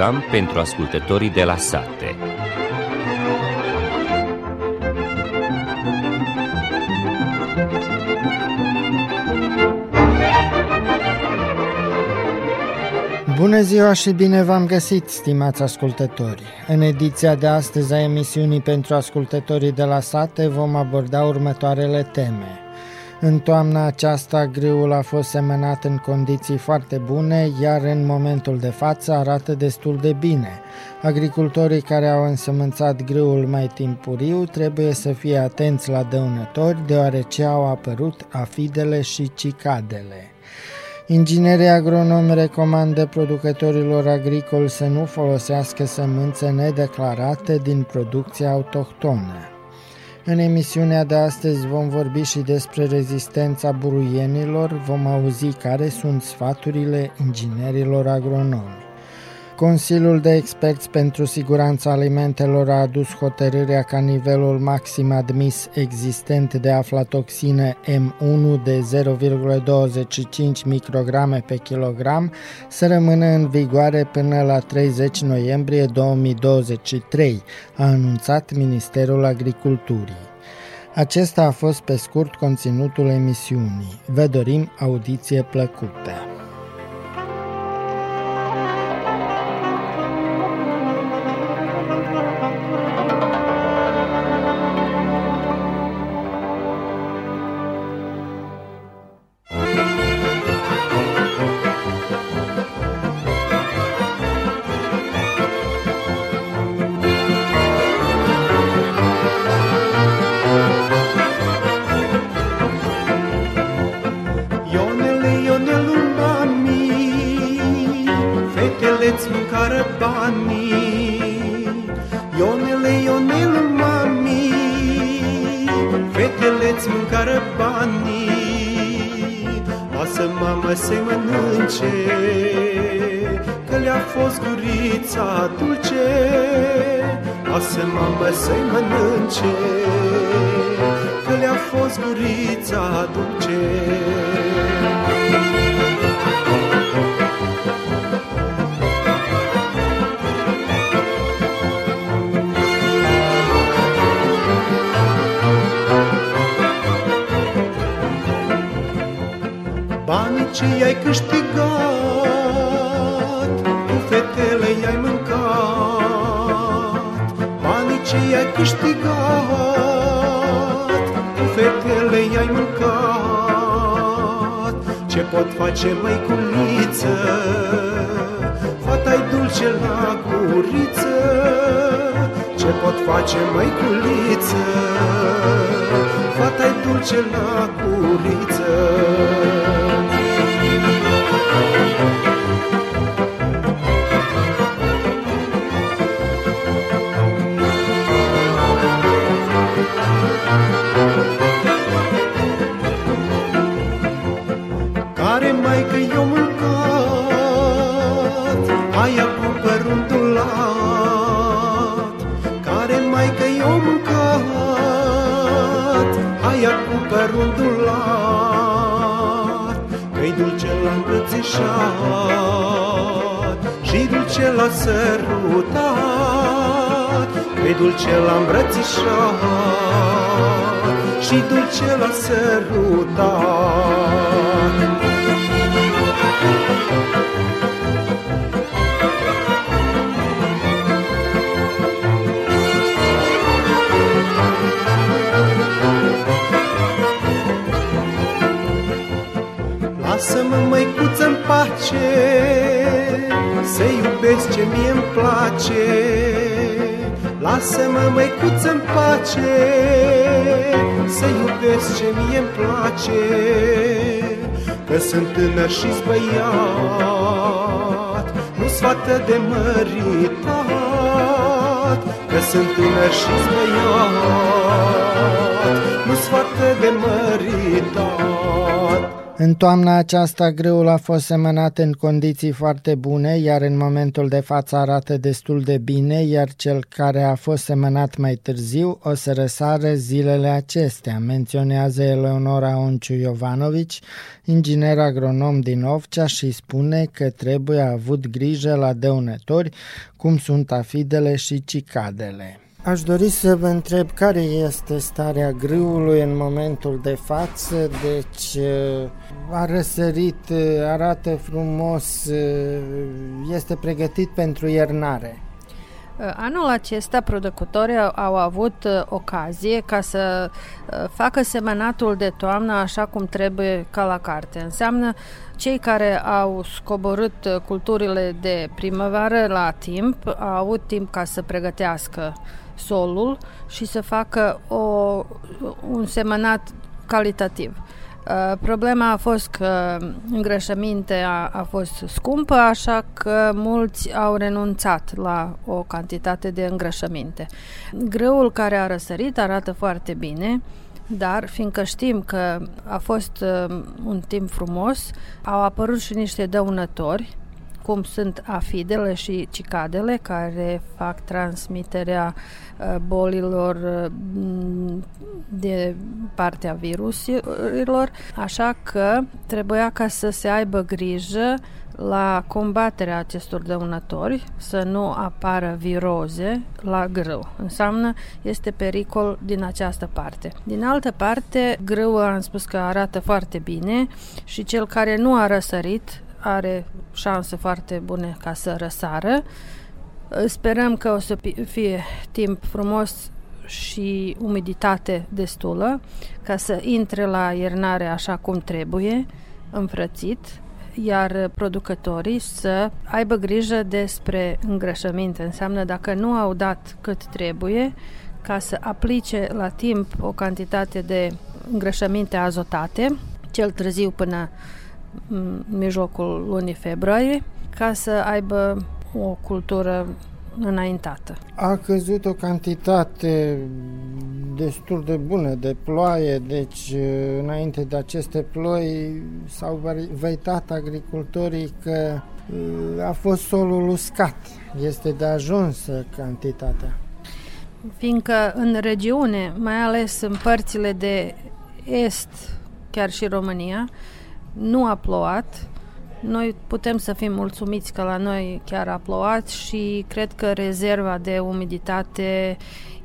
program pentru ascultătorii de la sate. Bună ziua și bine v-am găsit, stimați ascultători! În ediția de astăzi a emisiunii pentru ascultătorii de la sate vom aborda următoarele teme. În toamna aceasta grâul a fost semănat în condiții foarte bune, iar în momentul de față arată destul de bine. Agricultorii care au însămânțat grâul mai timpuriu trebuie să fie atenți la dăunători, deoarece au apărut afidele și cicadele. Inginerii agronomi recomandă producătorilor agricoli să nu folosească sămânțe nedeclarate din producția autohtonă. În emisiunea de astăzi vom vorbi și despre rezistența buruienilor, vom auzi care sunt sfaturile inginerilor agronomi. Consiliul de experți pentru siguranța alimentelor a adus hotărârea ca nivelul maxim admis existent de aflatoxină M1 de 0,25 micrograme pe kilogram să rămână în vigoare până la 30 noiembrie 2023, a anunțat Ministerul Agriculturii. Acesta a fost pe scurt conținutul emisiunii. Vă dorim audiție plăcută! Ce ai câștigat, cu fetele i-ai mâncat, banii ce ai câștigat, cu fetele i-ai mâncat. Ce pot face măiculiță, fata-i dulce la guriță, ce pot face măiculiță, fata-i dulce la guriță. Sărutat Că-i dulce la îmbrățișat Și dulce la sărutat Lasă-mă, măicuță, în pace Să iubesc ce mie îmi place. Lasă-mă, măicuță, în pace Să iubesc ce mie îmi place. Că sunt tânăr și băiat Nu-s fată de măritat. Că sunt tânăr și băiat Nu-s fată de măritat În toamna aceasta grâul a fost semănat în condiții foarte bune, iar în momentul de față arată destul de bine, iar cel care a fost semănat mai târziu o să răsare zilele acestea, menționează Eleonora Onciu Iovanovici, inginer agronom din Ovcea și spune că trebuie avut grijă la dăunători, cum sunt afidele și cicadele. Aș dori să vă întreb care este starea grâului în momentul de față, deci uh, a răsărit, uh, arată frumos, uh, este pregătit pentru iernare. Anul acesta producătorii au avut ocazie ca să facă semănatul de toamnă așa cum trebuie ca la carte. Înseamnă cei care au scoborât culturile de primăvară la timp au avut timp ca să pregătească solul și să facă o, un semănat calitativ. Uh, problema a fost că îngrășăminte a, a fost scumpă, așa că mulți au renunțat la o cantitate de îngrășăminte. Grâul care a răsărit arată foarte bine, dar fiindcă știm că a fost uh, un timp frumos, au apărut și niște dăunători cum sunt afidele și cicadele care fac transmiterea uh, bolilor uh, de partea virusilor, așa că trebuia ca să se aibă grijă la combaterea acestor dăunători, să nu apară viroze la grâu. Înseamnă, este pericol din această parte. Din altă parte, grâul am spus că arată foarte bine și cel care nu a răsărit are șanse foarte bune ca să răsară. Sperăm că o să fie timp frumos și umiditate destulă ca să intre la iernare așa cum trebuie, înfrățit, iar producătorii să aibă grijă despre îngrășăminte. Înseamnă dacă nu au dat cât trebuie, ca să aplice la timp o cantitate de îngrășăminte azotate, cel târziu până mijlocul lunii februarie ca să aibă o cultură înaintată. A căzut o cantitate destul de bună de ploaie, deci înainte de aceste ploi s-au veitat agricultorii că a fost solul uscat. Este de ajuns cantitatea. Fiindcă în regiune, mai ales în părțile de est, chiar și România, nu a plouat. Noi putem să fim mulțumiți că la noi chiar a plouat și cred că rezerva de umiditate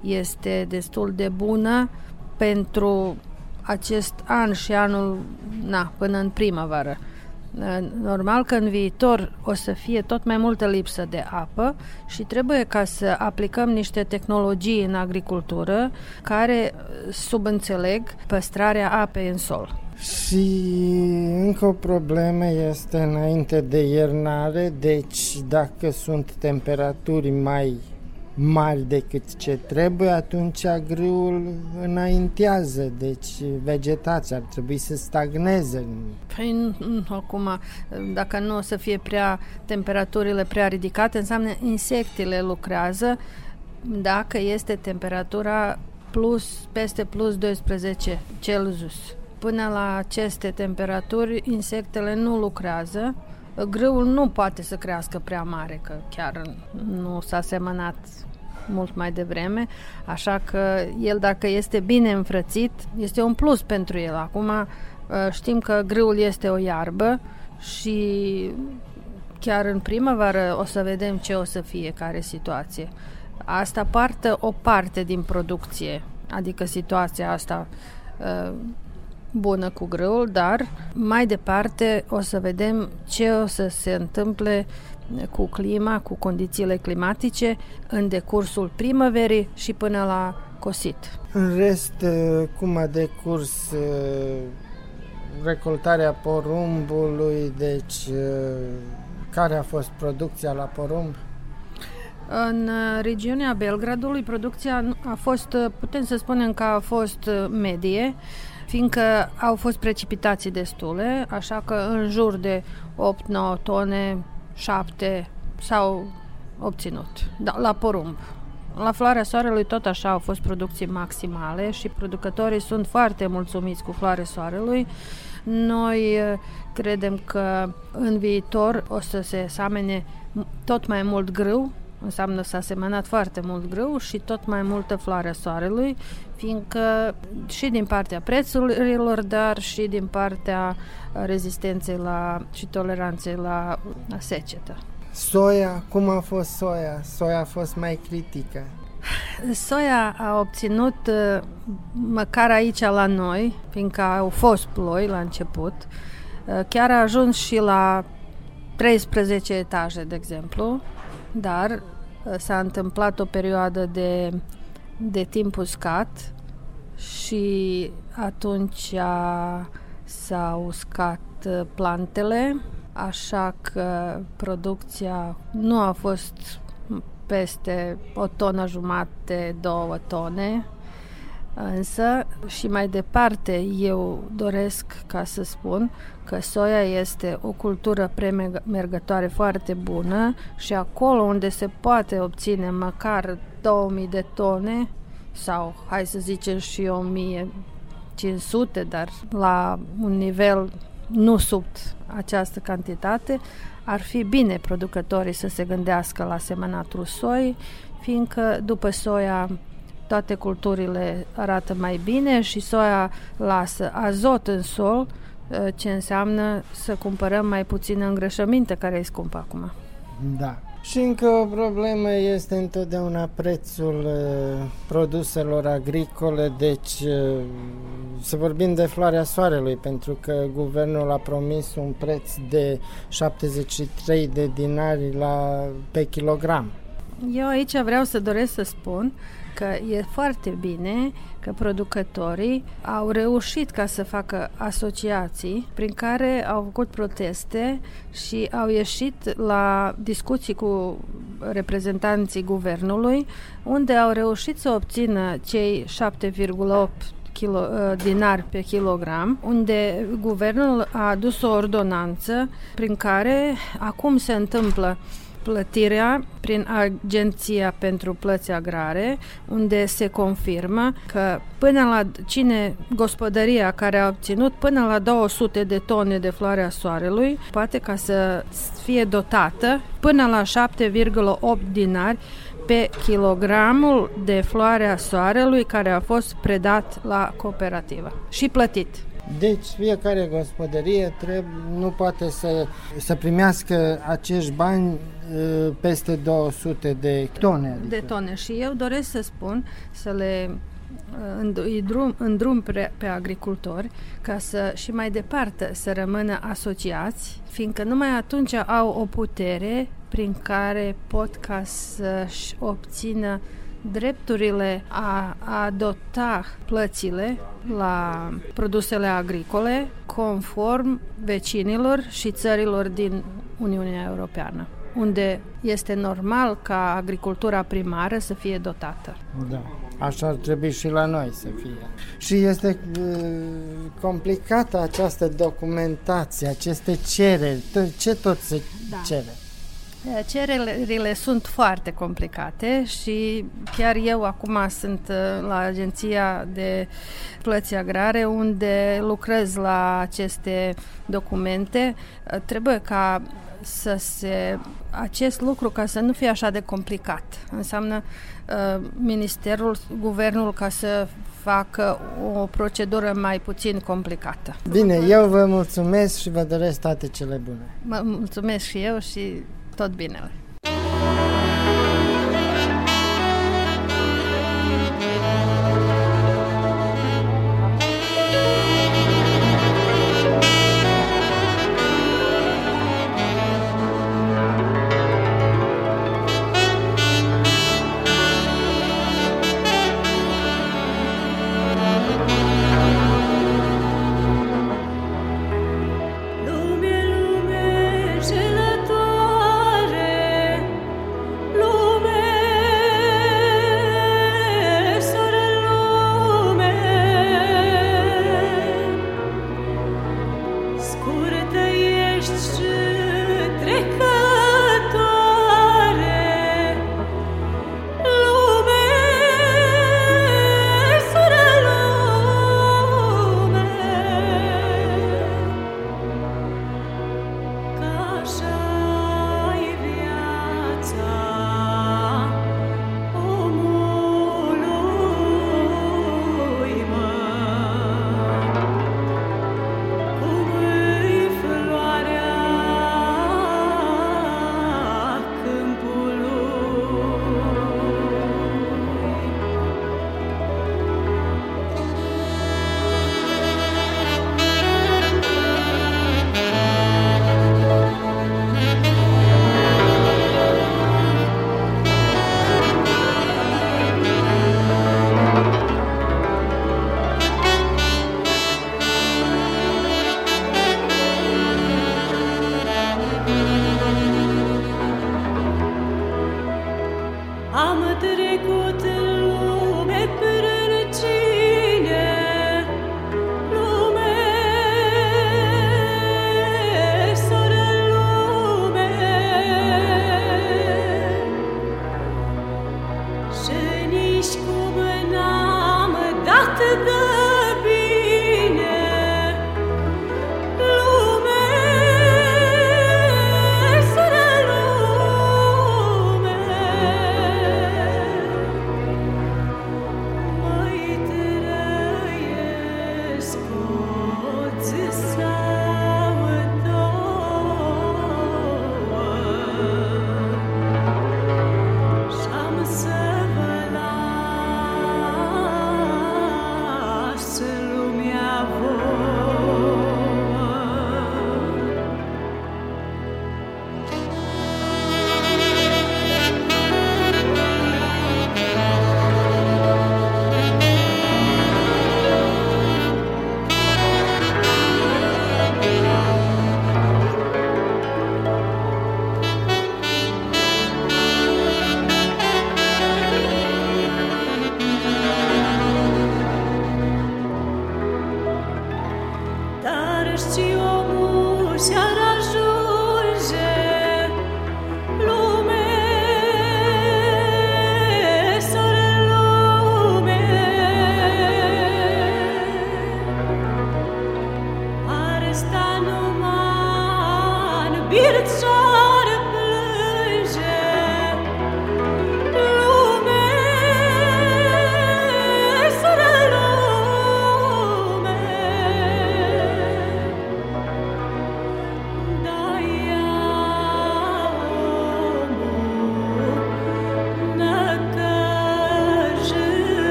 este destul de bună pentru acest an și anul na, până în primăvară. Normal că în viitor o să fie tot mai multă lipsă de apă și trebuie ca să aplicăm niște tehnologii în agricultură care subînțeleg păstrarea apei în sol. Și încă o problemă este înainte de iernare, deci dacă sunt temperaturi mai mari decât ce trebuie, atunci grâul înaintează, deci vegetația ar trebui să stagneze. Păi acum, dacă nu o să fie prea temperaturile prea ridicate, înseamnă insectele lucrează dacă este temperatura plus, peste plus 12 Celsius. Până la aceste temperaturi, insectele nu lucrează. Grâul nu poate să crească prea mare, că chiar nu s-a semănat mult mai devreme, așa că el dacă este bine înfrățit, este un plus pentru el. Acum ă, știm că grâul este o iarbă și chiar în primăvară o să vedem ce o să fie, care situație. Asta partă o parte din producție, adică situația asta ă, bună cu grâul, dar mai departe o să vedem ce o să se întâmple cu clima, cu condițiile climatice în decursul primăverii și până la cosit. În rest, cum a decurs recoltarea porumbului, deci care a fost producția la porumb? În regiunea Belgradului producția a fost, putem să spunem că a fost medie, fiindcă au fost precipitații destule, așa că în jur de 8-9 tone, 7 s-au obținut da, la porumb. La floarea soarelui tot așa au fost producții maximale și producătorii sunt foarte mulțumiți cu floarea soarelui. Noi credem că în viitor o să se samene tot mai mult grâu înseamnă s-a semănat foarte mult grâu și tot mai multă floare soarelui, fiindcă și din partea prețurilor, dar și din partea rezistenței la, și toleranței la, la secetă. Soia, cum a fost soia? Soia a fost mai critică. Soia a obținut, măcar aici la noi, fiindcă au fost ploi la început, chiar a ajuns și la 13 etaje, de exemplu, dar s-a întâmplat o perioadă de, de timp uscat și atunci s-au uscat uh, plantele, așa că producția nu a fost peste o tonă jumate, două tone, Însă, și mai departe, eu doresc ca să spun că soia este o cultură premergătoare foarte bună și acolo unde se poate obține măcar 2000 de tone sau, hai să zicem, și 1500, dar la un nivel nu sub această cantitate, ar fi bine producătorii să se gândească la semănatul soi, fiindcă după soia toate culturile arată mai bine și soia lasă azot în sol, ă, ce înseamnă să cumpărăm mai puțină îngrășăminte, care e scumpă acum. Da. Și încă o problemă este întotdeauna prețul uh, produselor agricole, deci uh, să vorbim de floarea soarelui, pentru că guvernul a promis un preț de 73 de dinari la, pe kilogram. Eu aici vreau să doresc să spun că e foarte bine că producătorii au reușit ca să facă asociații prin care au făcut proteste și au ieșit la discuții cu reprezentanții guvernului, unde au reușit să obțină cei 7,8 kilo, uh, dinari pe kilogram, unde guvernul a adus o ordonanță prin care acum se întâmplă plătirea prin Agenția pentru Plăți Agrare, unde se confirmă că până la cine gospodăria care a obținut până la 200 de tone de floare a soarelui, poate ca să fie dotată până la 7,8 dinari pe kilogramul de floare a soarelui care a fost predat la cooperativă și plătit. Deci fiecare gospodărie trebuie, nu poate să, să primească acești bani peste 200 de tone. Adică. De tone și eu doresc să spun să le îndrum, îndrum pe, pe agricultori ca să și mai departe să rămână asociați, fiindcă numai atunci au o putere prin care pot ca să-și obțină drepturile a, a dota plățile la produsele agricole conform vecinilor și țărilor din Uniunea Europeană unde este normal ca agricultura primară să fie dotată. Da. Așa ar trebui și la noi să fie. Și este uh, complicată această documentație, aceste cereri, ce tot se da. cere. Cererile sunt foarte complicate și chiar eu acum sunt uh, la Agenția de Plăți Agrare unde lucrez la aceste documente. Uh, trebuie ca să se acest lucru ca să nu fie așa de complicat. Înseamnă uh, ministerul, guvernul ca să facă o procedură mai puțin complicată. Bine, eu vă mulțumesc și vă doresc toate cele bune. Mă mulțumesc și eu și Todd Binele.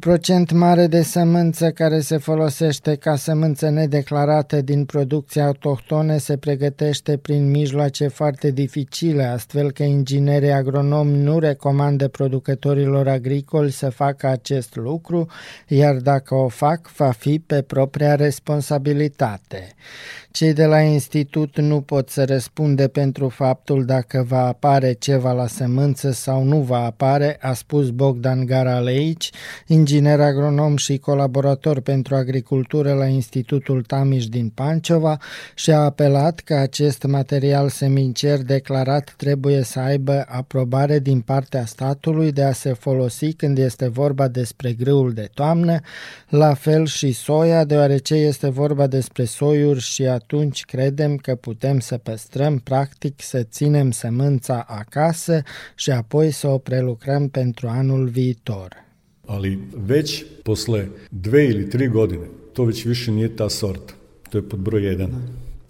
Procent mare de sămânță care se folosește ca sămânță nedeclarată din producția autohtone se pregătește prin mijloace foarte dificile, astfel că inginerii agronomi nu recomandă producătorilor agricoli să facă acest lucru, iar dacă o fac, va fi pe propria responsabilitate. Cei de la institut nu pot să răspunde pentru faptul dacă va apare ceva la sămânță sau nu va apare, a spus Bogdan Garaleici, inginer agronom și colaborator pentru agricultură la Institutul Tamiș din Panciova și a apelat că acest material semincer declarat trebuie să aibă aprobare din partea statului de a se folosi când este vorba despre grâul de toamnă, la fel și soia, deoarece este vorba despre soiuri și atunci credem că putem să păstrăm, practic să ținem sămânța acasă și apoi să o prelucrăm pentru anul viitor. ali već posle dve ili tri godine to već više nije ta sorta. To je pod broj jedan.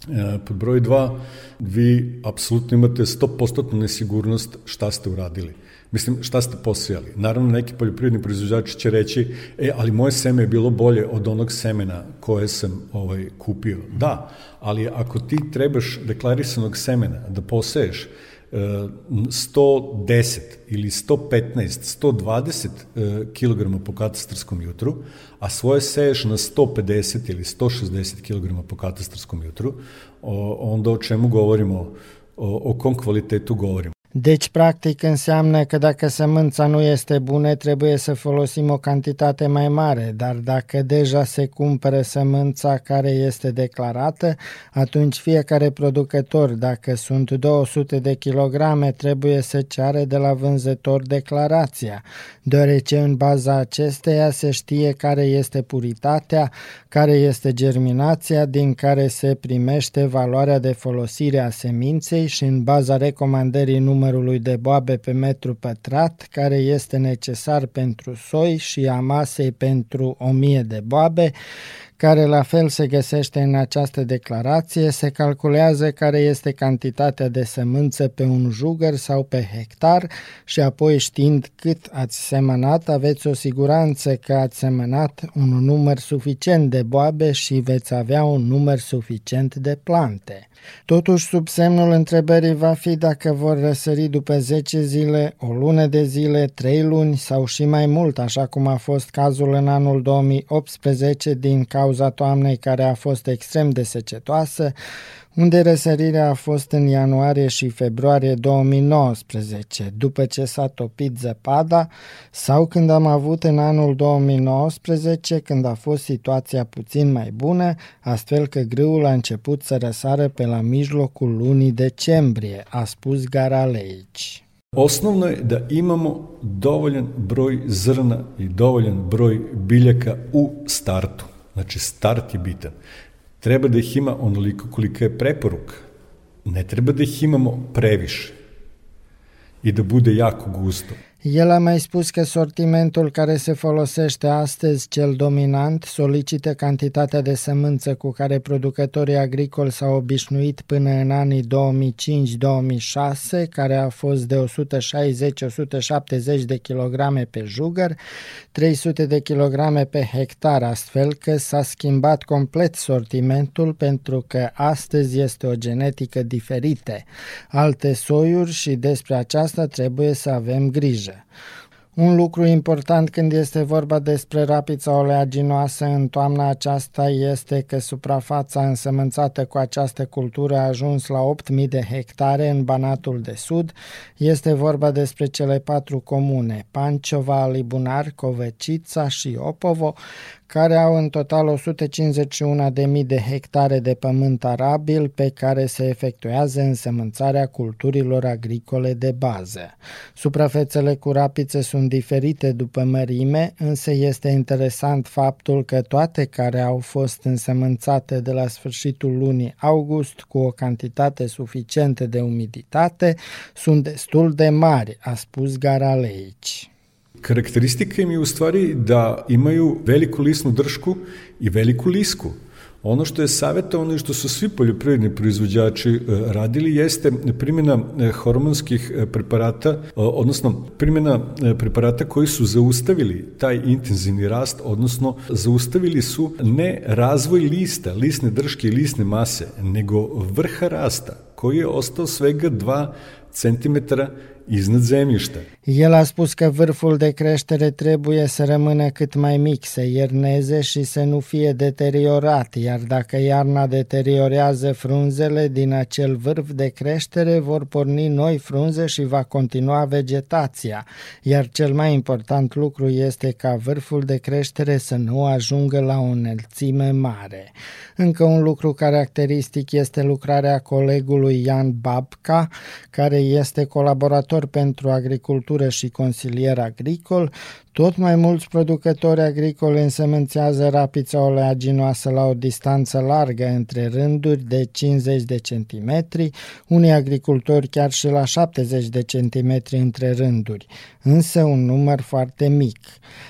E, pod broj dva, vi apsolutno imate 100% nesigurnost šta ste uradili. Mislim, šta ste posijali? Naravno, neki poljoprivredni proizvođači će reći, e, ali moje seme je bilo bolje od onog semena koje sam ovaj, kupio. Da, ali ako ti trebaš deklarisanog semena da poseješ 110 ili 115, 120 kg po katastarskom jutru, a svoje seješ na 150 ili 160 kg po katastarskom jutru, onda o čemu govorimo, o, o kom kvalitetu govorimo? Deci, practic, înseamnă că dacă sămânța nu este bună, trebuie să folosim o cantitate mai mare, dar dacă deja se cumpără sămânța care este declarată, atunci fiecare producător, dacă sunt 200 de kilograme, trebuie să ceară de la vânzător declarația, deoarece în baza acesteia se știe care este puritatea, care este germinația din care se primește valoarea de folosire a seminței și în baza recomandării numărului numărului de boabe pe metru pătrat care este necesar pentru soi și a masei pentru 1000 de boabe, care la fel se găsește în această declarație, se calculează care este cantitatea de sămânță pe un jugăr sau pe hectar și apoi știind cât ați semănat, aveți o siguranță că ați semănat un număr suficient de boabe și veți avea un număr suficient de plante. Totuși, sub semnul întrebării va fi dacă vor răsări după 10 zile, o lună de zile, 3 luni sau și mai mult, așa cum a fost cazul în anul 2018 din cauza toamnei care a fost extrem de secetoasă, unde răsărirea a fost în ianuarie și februarie 2019, după ce s-a topit zăpada, sau când am avut în anul 2019, când a fost situația puțin mai bună, astfel că grâul a început să răsară pe la mijlocul lunii decembrie, a spus Garaleici. Osnovno je da imamo dovoljan broj zrna i dovoljan broj biljaka u startu. Znači, start je bitan. Treba da ih ima onoliko kolika je preporuka. Ne treba da ih imamo previše i da bude jako gusto. El a mai spus că sortimentul care se folosește astăzi, cel dominant, solicită cantitatea de sămânță cu care producătorii agricoli s-au obișnuit până în anii 2005-2006, care a fost de 160-170 de kilograme pe jugăr, 300 de kilograme pe hectar, astfel că s-a schimbat complet sortimentul pentru că astăzi este o genetică diferită. Alte soiuri și despre aceasta trebuie să avem grijă grijă. Un lucru important când este vorba despre rapița oleaginoasă în toamna aceasta este că suprafața însămânțată cu această cultură a ajuns la 8.000 de hectare în Banatul de Sud. Este vorba despre cele patru comune, Panciova, Libunar, Covecița și Opovo, care au în total 151.000 de hectare de pământ arabil pe care se efectuează însămânțarea culturilor agricole de bază. Suprafețele cu rapițe sunt diferite după mărime, însă este interesant faptul că toate care au fost însămânțate de la sfârșitul lunii august cu o cantitate suficientă de umiditate sunt destul de mari, a spus Garaleici. Karakteristika im je u stvari da imaju veliku lisnu dršku i veliku lisku. Ono što je savjetovano i što su svi poljoprivredni proizvođači e, radili jeste primjena e, hormonskih e, preparata, odnosno primjena preparata koji su zaustavili taj intenzivni rast, odnosno zaustavili su ne razvoj lista, listne drške i listne mase, nego vrha rasta, koji je ostao svega 2 cm iznad zemljišta. El a spus că vârful de creștere trebuie să rămână cât mai mic, să ierneze și să nu fie deteriorat, iar dacă iarna deteriorează frunzele din acel vârf de creștere, vor porni noi frunze și va continua vegetația, iar cel mai important lucru este ca vârful de creștere să nu ajungă la o înălțime mare. Încă un lucru caracteristic este lucrarea colegului Ian Babka, care este colaborator pentru agricultură și consilier agricol, tot mai mulți producători agricoli însămânțează rapița oleaginoasă la o distanță largă între rânduri de 50 de centimetri, unii agricultori chiar și la 70 de centimetri între rânduri, însă un număr foarte mic.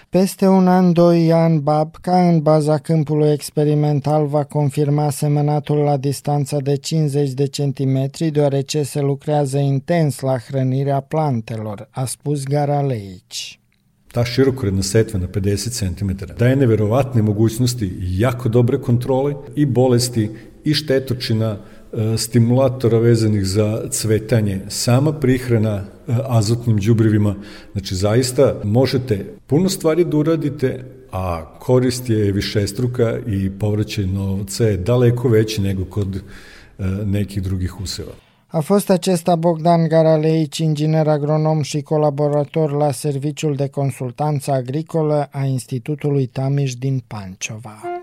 Peste un an, doi ani, Babca, în baza câmpului experimental, va confirma semănatul la distanța de 50 de centimetri, deoarece se lucrează intens la hrănirea plantelor, a spus Garaleici. Ta širokoredna setva na 50 cm daje neverovatne mogućnosti jako dobre kontrole i bolesti i štetočina, e, stimulatora vezanih za cvetanje, sama prihrana e, azotnim đubrivima. Znači, zaista možete puno stvari da uradite, a korist je višestruka i povraćaj novca je daleko veći nego kod e, nekih drugih useva. A fost acesta Bogdan Garaleici, inginer agronom și colaborator la Serviciul de Consultanță Agricolă a Institutului Tamiș din Pancova.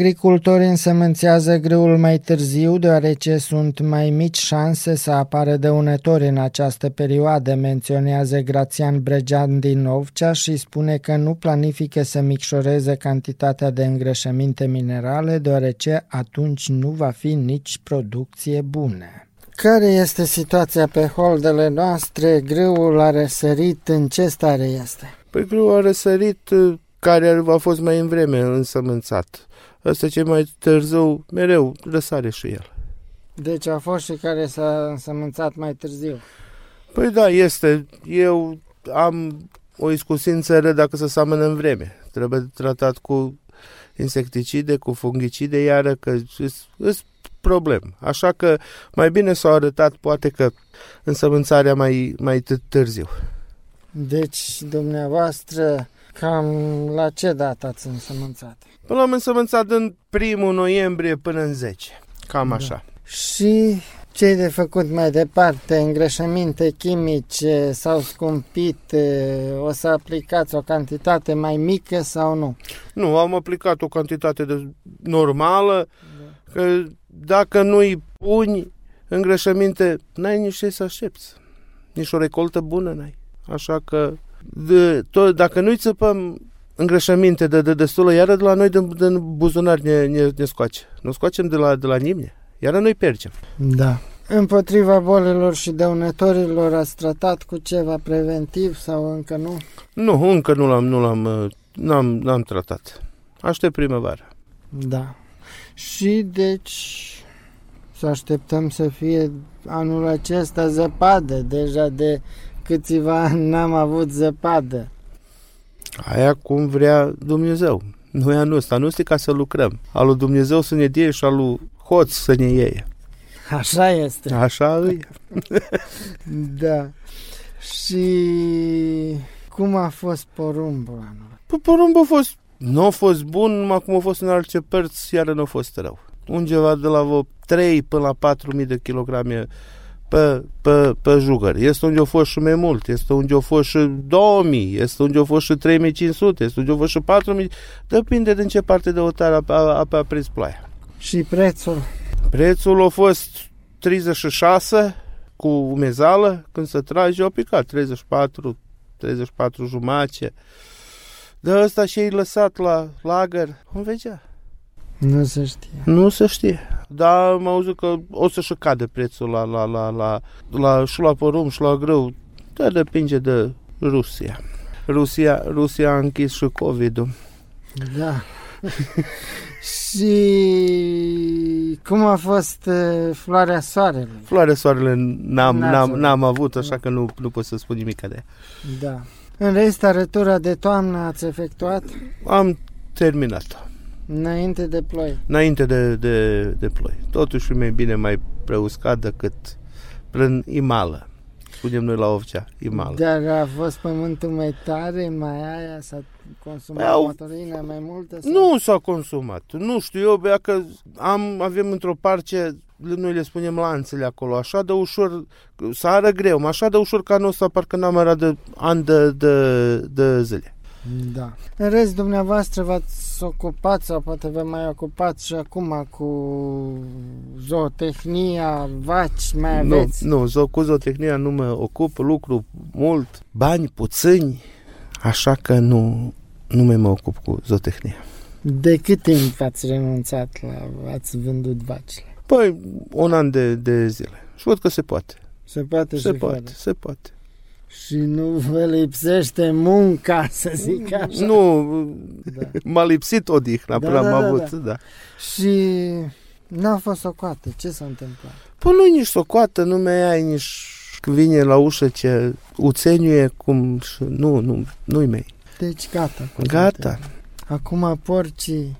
Unii agricultori însămânțează grâul mai târziu, deoarece sunt mai mici șanse să apară dăunători în această perioadă, menționează Grațian Bregean din Novcea și spune că nu planifică să micșoreze cantitatea de îngrășăminte minerale, deoarece atunci nu va fi nici producție bună. Care este situația pe holdele noastre? Grâul a răsărit, în ce stare este? Păi grâul a răsărit care a fost mai în vreme însămânțat. Ăsta ce mai târziu, mereu răsare și el. Deci a fost și care s-a însămânțat mai târziu. Păi da, este. Eu am o iscusință ră dacă se seamănă în vreme. Trebuie tratat cu insecticide, cu fungicide, iară că sunt problem. Așa că mai bine s-au arătat poate că însămânțarea mai, mai târziu. Deci, dumneavoastră, Cam la ce dată ați însămânțat? Până l-am însămânțat în primul noiembrie până în 10. Cam da. așa. Și ce de făcut mai departe? Îngrășăminte chimice s-au scumpit? O să aplicați o cantitate mai mică sau nu? Nu, am aplicat o cantitate de normală, da. că dacă nu-i puni îngrășăminte, n-ai nici ce să aștepți. Nici o recoltă bună n-ai. Așa că de, tot, dacă nu-i țăpăm îngrășăminte de, de destulă, iară de la noi din, din buzunar ne, ne, ne scoace. Nu scoacem de la, de la nimeni, iară noi percem. Da. Împotriva bolilor și dăunătorilor ați tratat cu ceva preventiv sau încă nu? Nu, încă nu l-am, nu l-am, n-am, n-am tratat. Aștept primăvara. Da. Și deci să așteptăm să fie anul acesta zăpadă deja de câțiva ani n-am avut zăpadă. Aia cum vrea Dumnezeu. Nu e anul ăsta, nu este ca să lucrăm. Al lui Dumnezeu să ne die și al lui Hoț să ne iei. Așa este. Așa e. da. Și cum a fost porumbul anul? Păi porumbul a fost, nu a fost bun, numai cum a fost în alte părți, iar nu a fost rău. Undeva de la vreo 3 până la 4.000 de kilograme pe, pe, pe jucări. Este unde au fost și mai mult, este unde au fost și 2000, este unde au fost și 3500, este unde au fost și 4000, depinde din ce parte de otară a, a, a prins ploaia. Și prețul? Prețul a fost 36 cu umezală, când se trage, au picat 34, 34 jumate. De ăsta și ei lăsat la lagăr, cum vedea. Nu se știe. Nu se știe. Dar am auzit că o să și cade prețul la, la, la, la, la, și la porum și la grâu. Dar depinde de Rusia. Rusia, Rusia a închis și COVID-ul. Da. și cum a fost uh, floarea soarelui? Floarea soarelui n-am, n-am, n-am avut, așa că nu, nu pot să spun nimic de ea. Da. În rest, arătura de toamnă ați efectuat? Am terminat-o. Înainte de ploi. Înainte de, de, de ploi. Totuși e mai bine mai preuscat decât prin imală. Spunem noi la Ovcea, imală. Dar a fost pământul mai tare, mai aia, s-a consumat păi au... motorină mai multă? Sau? Nu s-a consumat. Nu știu eu, bea că am, avem într-o parce noi le spunem lanțele acolo, așa de ușor, sară greu, așa de ușor ca nu ăsta parcă n-am era de ani de, de, de zile. Da. În rest, dumneavoastră v-ați ocupat sau poate vă mai ocupați și acum cu zootehnia, vaci, mai aveți? Nu, nu cu zootehnia nu mă ocup, lucru mult, bani puțini, așa că nu, nu mai mă ocup cu zootehnia. De cât timp ați renunțat la, ați vândut vacile? Păi, un an de, de zile. Și văd că se poate. Se poate se poate, fără. se poate. Și nu vă lipsește munca, să zic așa. Nu, da. m-a lipsit odihna, da, prea da, am da, avut, da. da. Și n-a fost socoată, ce s-a întâmplat? Păi nu nici socoată, nu mai ai nici vine la ușă ce uțeniuie cum și nu, nu, nu-i mei. Deci gata. Gata. Acum porcii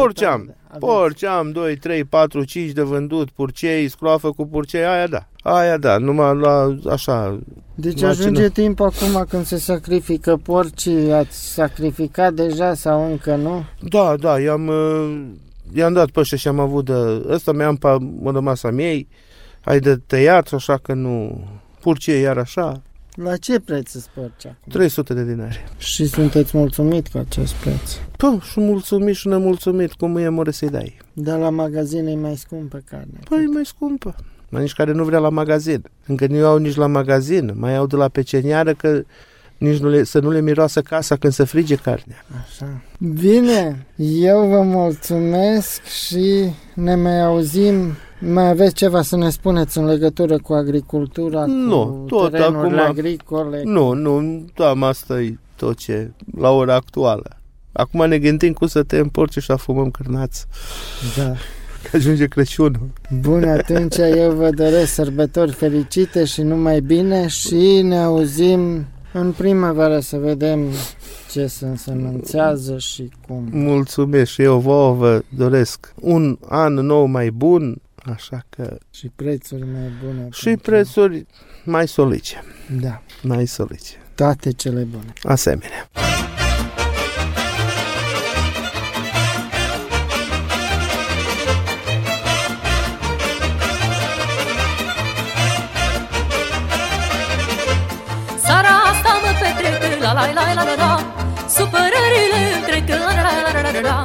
Porci am. Porci am 2, 3, 4, 5 de vândut, purcei, scroafă cu purcei, aia da. Aia da, numai la așa... Deci la ajunge cine... timp acum când se sacrifică porcii, ați sacrificat deja sau încă nu? Da, da, i-am, uh, i-am dat pe ăștia și am avut de... Ăsta mi-am pe mă masa miei, ai de tăiat, așa că nu... Purcei iar așa, la ce preț îți porci acum? 300 de dinari. Și sunteți mulțumit cu acest preț? tot și mulțumit și nemulțumit, cum e more să-i dai. Dar la magazin e mai scumpă carne. Păi e mai scumpă. Mai nici care nu vrea la magazin. Încă nu au nici la magazin, mai au de la peceniară că nici nu le, să nu le miroasă casa când se frige carnea. Așa. Bine, eu vă mulțumesc și ne mai auzim. Mai aveți ceva să ne spuneți în legătură cu agricultura, Nu, cu tot terenurile acum- agricole? Nu, nu, cam asta e tot ce la ora actuală. Acum ne gândim cum să tăiem porci și să fumăm cârnați. Da. Că ajunge Crăciunul. Bun, atunci eu vă doresc sărbători fericite și numai bine și ne auzim în primăvară să vedem ce se însemnățează și cum. Mulțumesc și eu vouă vă doresc un an nou mai bun, așa că Și prețuri mai bune. și pentru- prețuri mai solice, Da, mai solice. toate cele bune. Asemenea. Seara asta mă petrec la la la la la la Supărările îmi trec la la la la la la la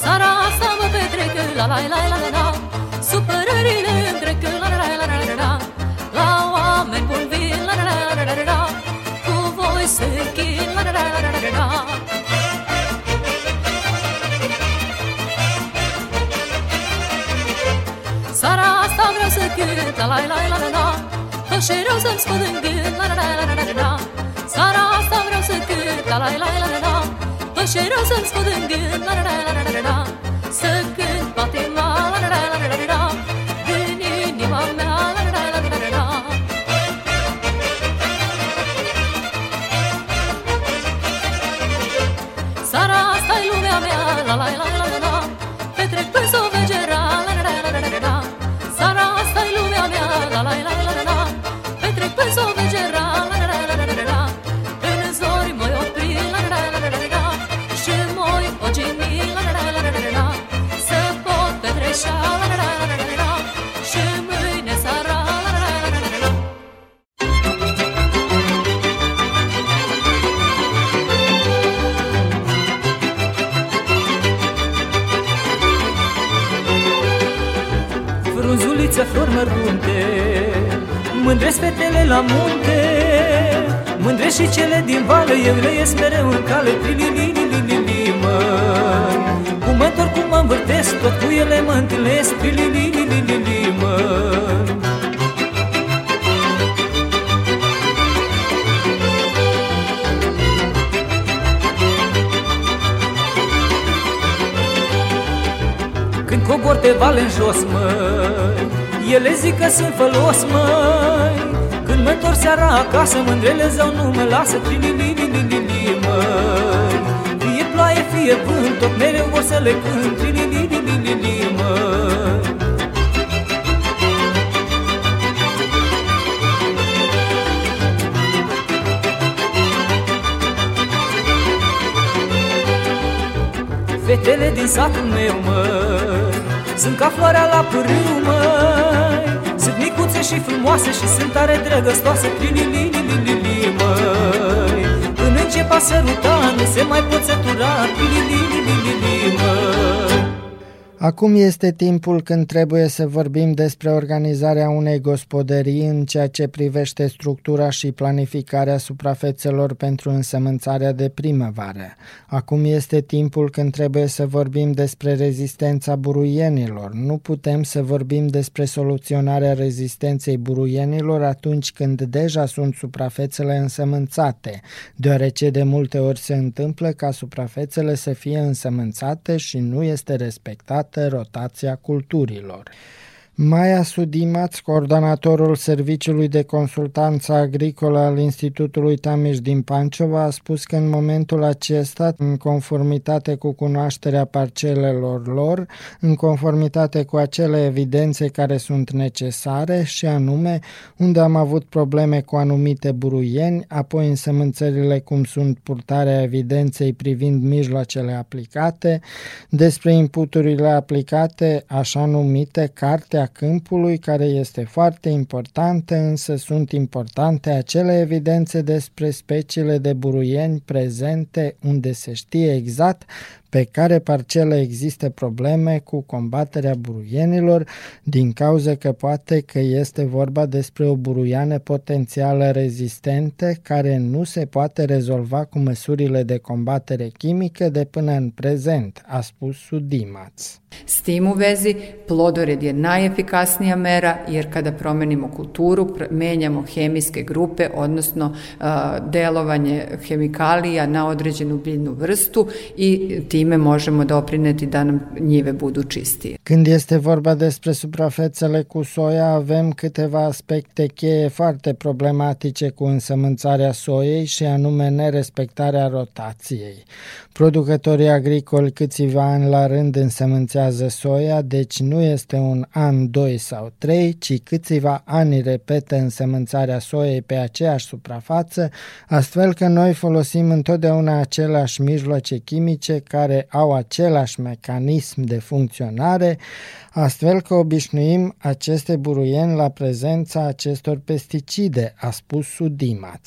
Seara asta mă petrec la la la la la la să cânt la la la la la la Tot și rău să-mi scot în gând la la la la la la la Seara asta vreau să cânt la la la la la la Tot și rău să-mi scot în gând la la la la la la la cale Trililililili, măi Cum mă întorc, cum mă învârtesc Tot cu ele mă întâlnesc Trililililili, măi Când cobor pe vale în jos, măi Ele zic că sunt fălos, măi Când mă întorc seara acasă Mândrele zău nu mă lasă Trililililili, măi Fie ploaie, fie vânt Tot mereu vor să le cânt Trililililili, măi Fetele din satul meu, măi Sunt ca floarea la pârâu, măi Sunt micuțe și frumoase și sunt tare drăgăstoase Trililililili, măi Când încep a săruta, nu se mai pot sătura. Trililililili, măi Acum este timpul când trebuie să vorbim despre organizarea unei gospodării în ceea ce privește structura și planificarea suprafețelor pentru însămânțarea de primăvară. Acum este timpul când trebuie să vorbim despre rezistența buruienilor. Nu putem să vorbim despre soluționarea rezistenței buruienilor atunci când deja sunt suprafețele însămânțate, deoarece de multe ori se întâmplă ca suprafețele să fie însămânțate și nu este respectată rotația culturilor. Maia Sudimaț, coordonatorul Serviciului de Consultanță Agricolă al Institutului Tamiș din Panciova, a spus că în momentul acesta, în conformitate cu cunoașterea parcelelor lor, în conformitate cu acele evidențe care sunt necesare și anume unde am avut probleme cu anumite buruieni, apoi însămânțările cum sunt purtarea evidenței privind mijloacele aplicate, despre inputurile aplicate, așa numite cartea câmpului, care este foarte importantă, însă sunt importante acele evidențe despre speciile de buruieni prezente, unde se știe exact pe care parcelă există probleme cu combaterea buruienilor din cauza că poate că este vorba despre o buruiană potențială rezistentă care nu se poate rezolva cu măsurile de combatere chimică de până în prezent, a spus Sudimac. S tim u vezi, plodored je najefikasnija mera jer kada promenimo kulturu, menjamo hemijske grupe, odnosno uh, delovanje hemikalija na određenu biljnu vrstu i time možemo doprineti da nam njive budu čistije. Când este vorba despre suprafețele cu soia, avem câteva aspecte cheie foarte problematice cu însămânțarea soiei și anume nerespectarea rotației. Producătorii agricoli câțiva ani la rând însămânțează soia, deci nu este un an, doi sau trei, ci câțiva ani repetă însămânțarea soiei pe aceeași suprafață, astfel că noi folosim întotdeauna aceleași mijloace chimice care au același mecanism de funcționare, astfel că obișnuim aceste buruieni la prezența acestor pesticide, a spus Sudimac.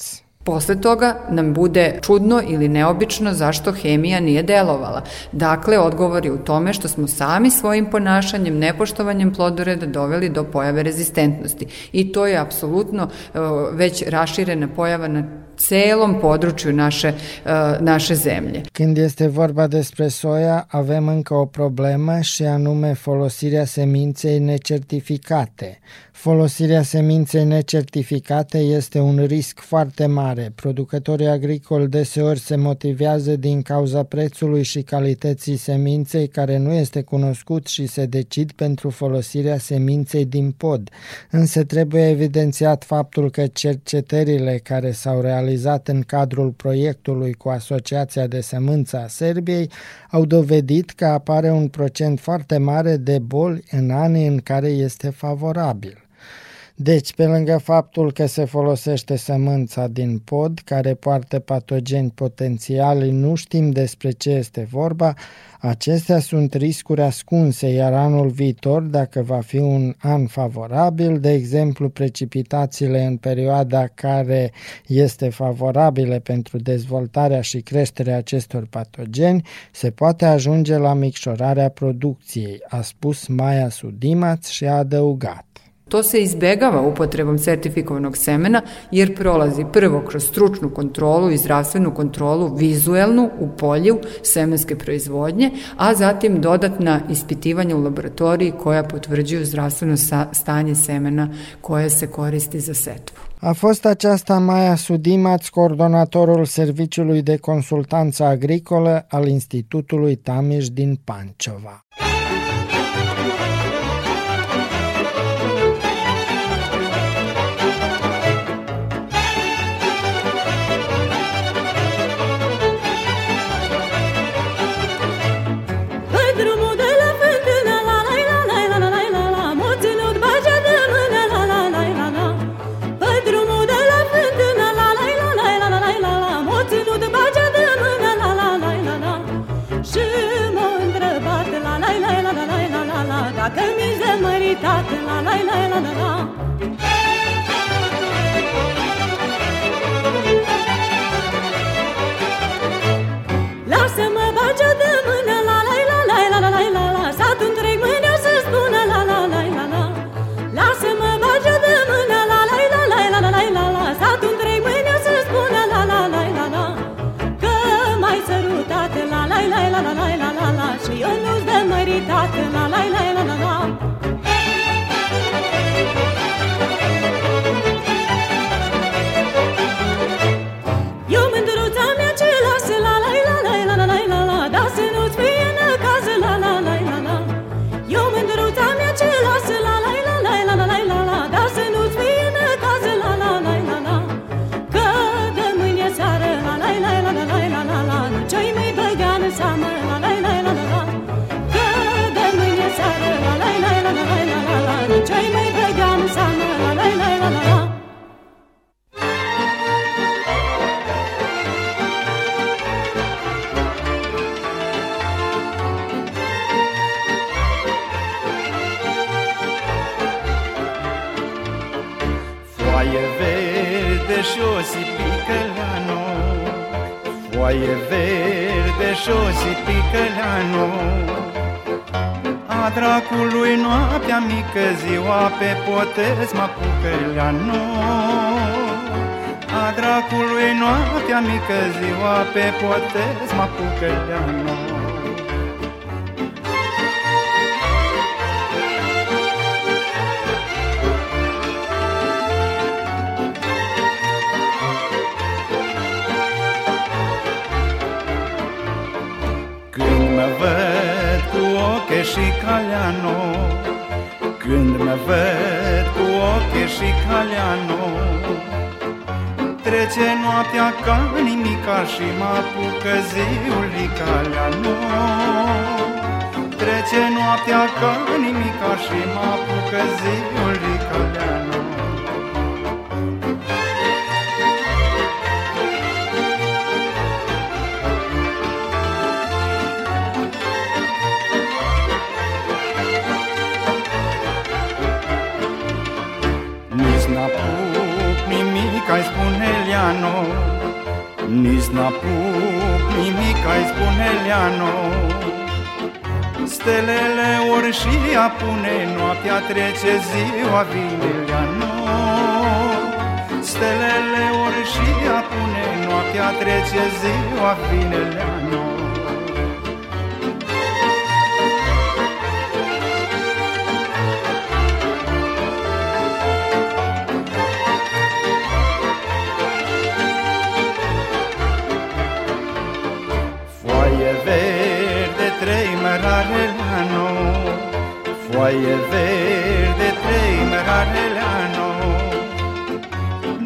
Posle toga nam bude čudno ili neobično zašto hemija nije delovala. Dakle, odgovor je u tome što smo sami svojim ponašanjem, nepoštovanjem plodoreda doveli do pojave rezistentnosti. I to je apsolutno e, već raširena pojava na celom području naše, uh, naše zemlje. Când este vorba despre soia, avem încă o problemă și anume folosirea seminței necertificate. Folosirea seminței necertificate este un risc foarte mare. Producătorii agricoli deseori se motivează din cauza prețului și calității seminței care nu este cunoscut și se decid pentru folosirea seminței din pod. Însă trebuie evidențiat faptul că cercetările care s-au realizat în cadrul proiectului cu Asociația de Sămânță a Serbiei au dovedit că apare un procent foarte mare de boli în anii în care este favorabil. Deci, pe lângă faptul că se folosește sămânța din pod, care poartă patogeni potențiali, nu știm despre ce este vorba, acestea sunt riscuri ascunse, iar anul viitor, dacă va fi un an favorabil, de exemplu precipitațiile în perioada care este favorabilă pentru dezvoltarea și creșterea acestor patogeni, se poate ajunge la micșorarea producției, a spus Maia Sudimac și a adăugat. To se izbegava upotrebom sertifikovanog semena jer prolazi prvo kroz stručnu kontrolu i zdravstvenu kontrolu vizuelnu u polju semenske proizvodnje, a zatim dodatna ispitivanja u laboratoriji koja potvrđuju zdravstveno stanje semena koje se koristi za setvu. A fost aceasta Maia Sudimaț, coordonatorul Serviciului de Consultanță Agricolă al Institutului Tamiș din Pancova. Foaie verde și picăleanu. A dracului noaptea mică ziua pe potez mă pucăleanu A dracului noaptea mică ziua pe potez mă pucăleanu caleano Când mă văd cu ochi și caleano Trece noaptea ca nimica și mă apucă ziul caleano Trece noaptea ca nimica și mă apucă ziul caleano Nici n-apuc nimic ai spune Leano Stelele ori și apune Noaptea trece, ziua vine Leano Stelele ori și apune Noaptea trece, ziua vine Leano merarelano Foaie verde, trei merarelano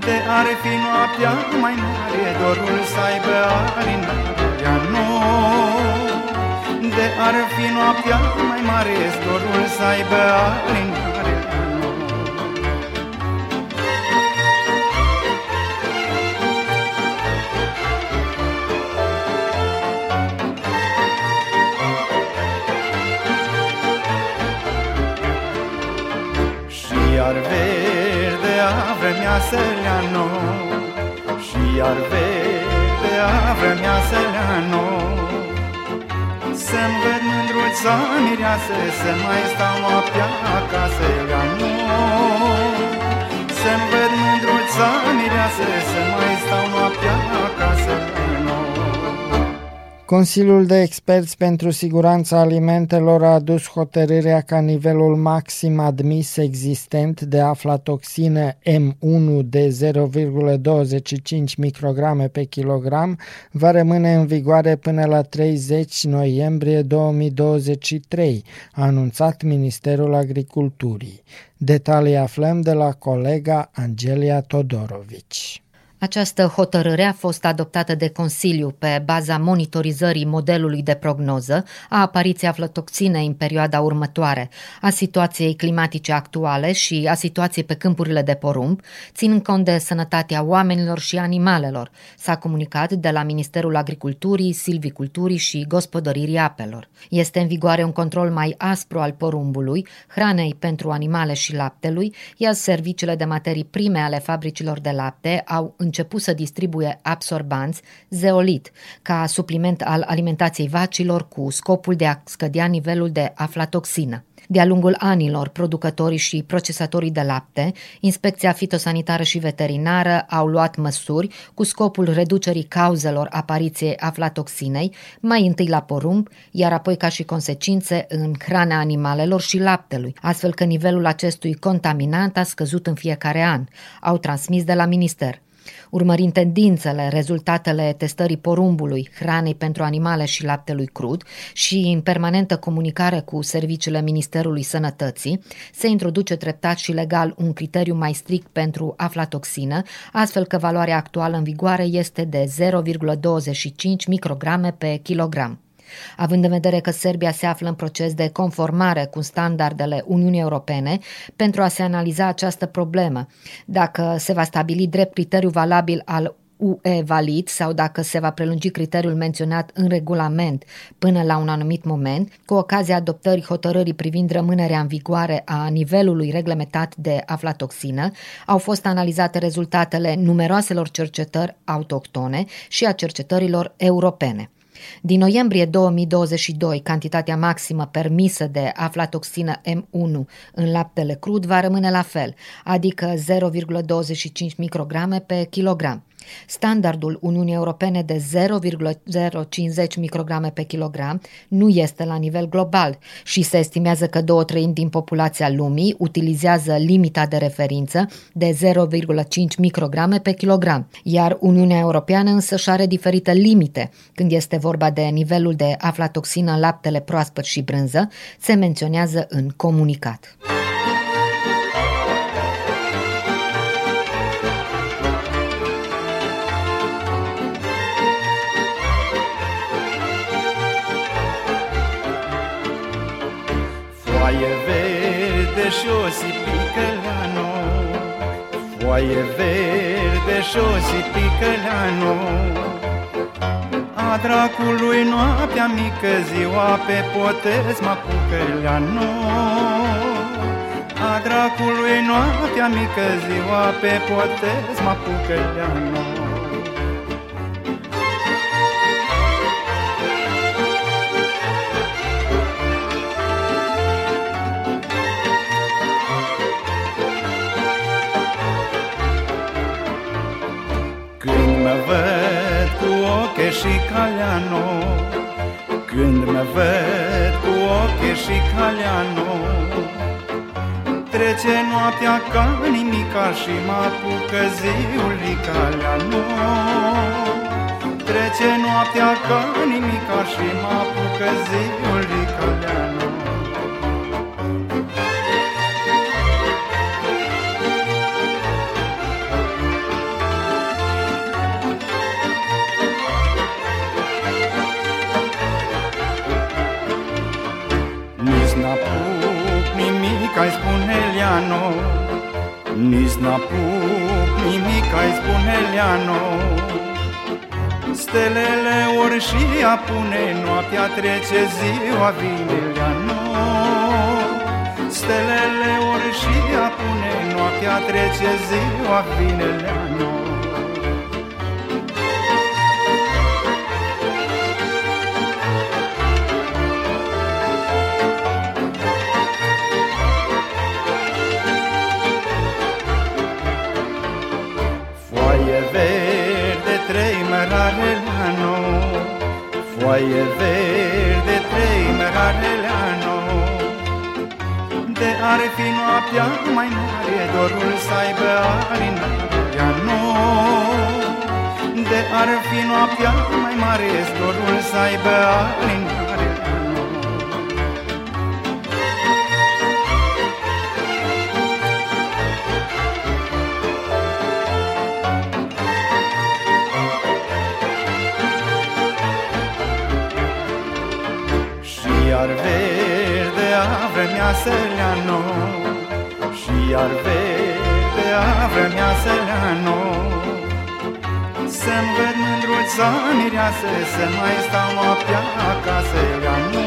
De ar fi noaptea mai mare Dorul să aibă arinarea De ar fi noaptea mai mare Dorul să aibă arinarea verde a vremea săleano Și iar verde a vremea săleano Să-mi văd mândruța mireasă Să mai stau noaptea acasă leano Să-mi văd mândruța mireasă Să mai stau noaptea acasă Consiliul de experți pentru siguranța alimentelor a adus hotărârea ca nivelul maxim admis existent de aflatoxină M1 de 0,25 micrograme pe kilogram va rămâne în vigoare până la 30 noiembrie 2023, a anunțat Ministerul Agriculturii. Detalii aflăm de la colega Angelia Todorovici. Această hotărâre a fost adoptată de Consiliu pe baza monitorizării modelului de prognoză a apariției aflatoxinei în perioada următoare, a situației climatice actuale și a situației pe câmpurile de porumb, ținând cont de sănătatea oamenilor și animalelor, s-a comunicat de la Ministerul Agriculturii, Silviculturii și Gospodăririi Apelor. Este în vigoare un control mai aspru al porumbului, hranei pentru animale și laptelui, iar serviciile de materii prime ale fabricilor de lapte au început să distribuie absorbanți zeolit ca supliment al alimentației vacilor cu scopul de a scădea nivelul de aflatoxină. De-a lungul anilor, producătorii și procesatorii de lapte, inspecția fitosanitară și veterinară au luat măsuri cu scopul reducerii cauzelor apariției aflatoxinei, mai întâi la porumb, iar apoi ca și consecințe în hrana animalelor și laptelui, astfel că nivelul acestui contaminant a scăzut în fiecare an, au transmis de la minister urmărind tendințele, rezultatele testării porumbului, hranei pentru animale și laptelui crud și în permanentă comunicare cu serviciile Ministerului Sănătății, se introduce treptat și legal un criteriu mai strict pentru aflatoxină, astfel că valoarea actuală în vigoare este de 0,25 micrograme pe kilogram. Având în vedere că Serbia se află în proces de conformare cu standardele Uniunii Europene pentru a se analiza această problemă, dacă se va stabili drept criteriu valabil al UE valid sau dacă se va prelungi criteriul menționat în regulament până la un anumit moment, cu ocazia adoptării hotărârii privind rămânerea în vigoare a nivelului reglementat de aflatoxină, au fost analizate rezultatele numeroaselor cercetări autohtone și a cercetărilor europene. Din noiembrie 2022, cantitatea maximă permisă de aflatoxină M1 în laptele crud va rămâne la fel, adică 0,25 micrograme pe kilogram. Standardul Uniunii Europene de 0,050 micrograme pe kilogram nu este la nivel global și se estimează că două treimi din populația lumii utilizează limita de referință de 0,5 micrograme pe kilogram, iar Uniunea Europeană însă și are diferite limite. Când este vorba de nivelul de aflatoxină în laptele proaspăt și brânză, se menționează în comunicat. Și o sipică la nou Foaie verde și o sipică la nou A dracului noaptea mică, ziua pe potez mă apucă la nou A dracului noaptea mică, ziua pe potez mă apucă la nou și caleano Când mă văd cu ochii și caleano Trece noaptea ca nimica și mă apucă ziul caleano Trece noaptea ca nimica și mă apucă ziul caleano ai spune Leano Nici n-apuc nimic ai spune Leano Stelele ori și apune Noaptea trece, ziua vine Leano Stelele ori și apune Noaptea trece, ziua vine Leano Foaie verde, trei merareleano De ar fi noaptea mai mare Dorul să aibă alinarea De ar fi noaptea mai mare Dorul să aibă alinarea iar verde a vremea săleano Și iar verde a vremea săleano Să-mi văd mândruța mireasă Să mai stau noaptea acasă leano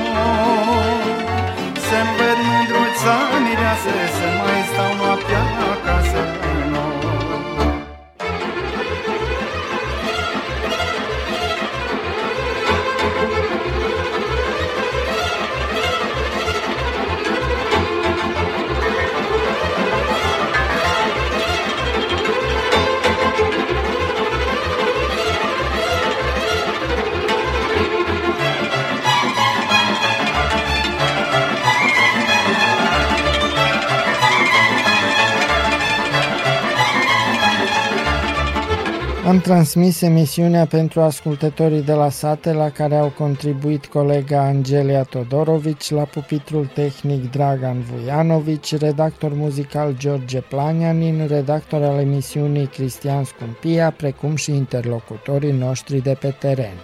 Să-mi văd mândruța mireasă Să mai stau noaptea Am transmis emisiunea pentru ascultătorii de la sate la care au contribuit colega Angelia Todorovici, la pupitrul tehnic Dragan Vujanovici, redactor muzical George Planianin, redactor al emisiunii Cristian Scumpia, precum și interlocutorii noștri de pe teren.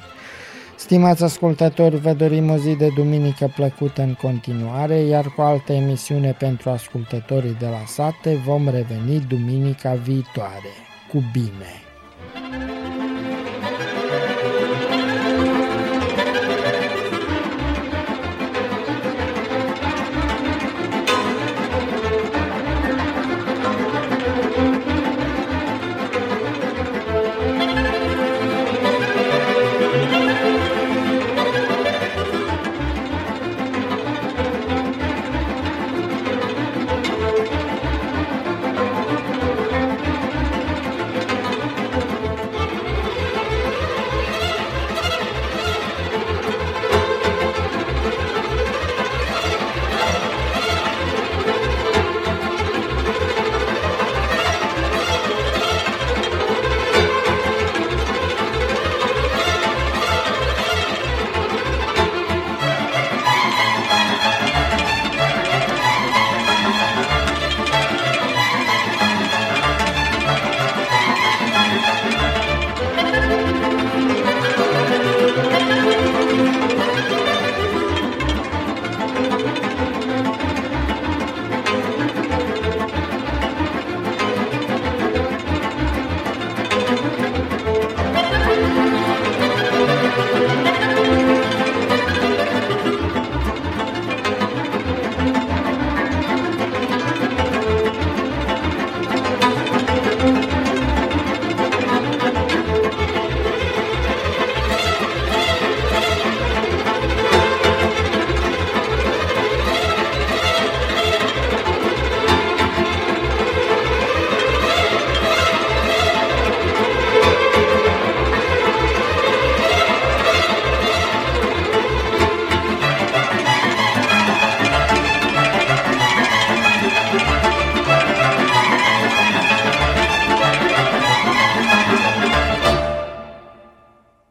Stimați ascultători, vă dorim o zi de duminică plăcută în continuare, iar cu altă emisiune pentru ascultătorii de la sate vom reveni duminica viitoare. Cu bine!